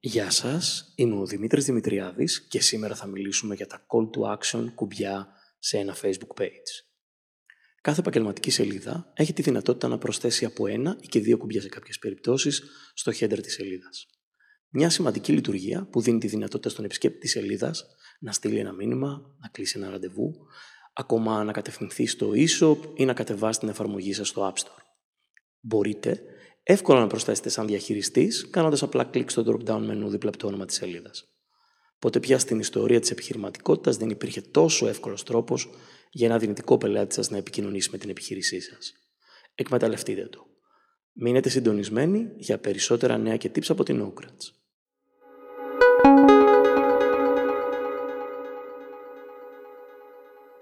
Γεια σας, είμαι ο Δημήτρης Δημητριάδης και σήμερα θα μιλήσουμε για τα call to action κουμπιά σε ένα Facebook page. Κάθε επαγγελματική σελίδα έχει τη δυνατότητα να προσθέσει από ένα ή και δύο κουμπιά σε κάποιες περιπτώσεις στο header της σελίδας. Μια σημαντική λειτουργία που δίνει τη δυνατότητα στον επισκέπτη της σελίδας να στείλει ένα μήνυμα, να κλείσει ένα ραντεβού, ακόμα να κατευθυνθεί στο e-shop ή να κατεβάσει την εφαρμογή σας στο App Store. Μπορείτε εύκολα να προσθέσετε σαν διαχειριστής, κάνοντας απλά κλικ στο drop-down μενού δίπλα από το όνομα της σελίδας. Ποτέ πια στην ιστορία της επιχειρηματικότητας δεν υπήρχε τόσο εύκολος τρόπος για ένα δυνητικό πελάτη σας να επικοινωνήσει με την επιχείρησή σας. Εκμεταλλευτείτε το. Μείνετε συντονισμένοι για περισσότερα νέα και tips από την Oakrats.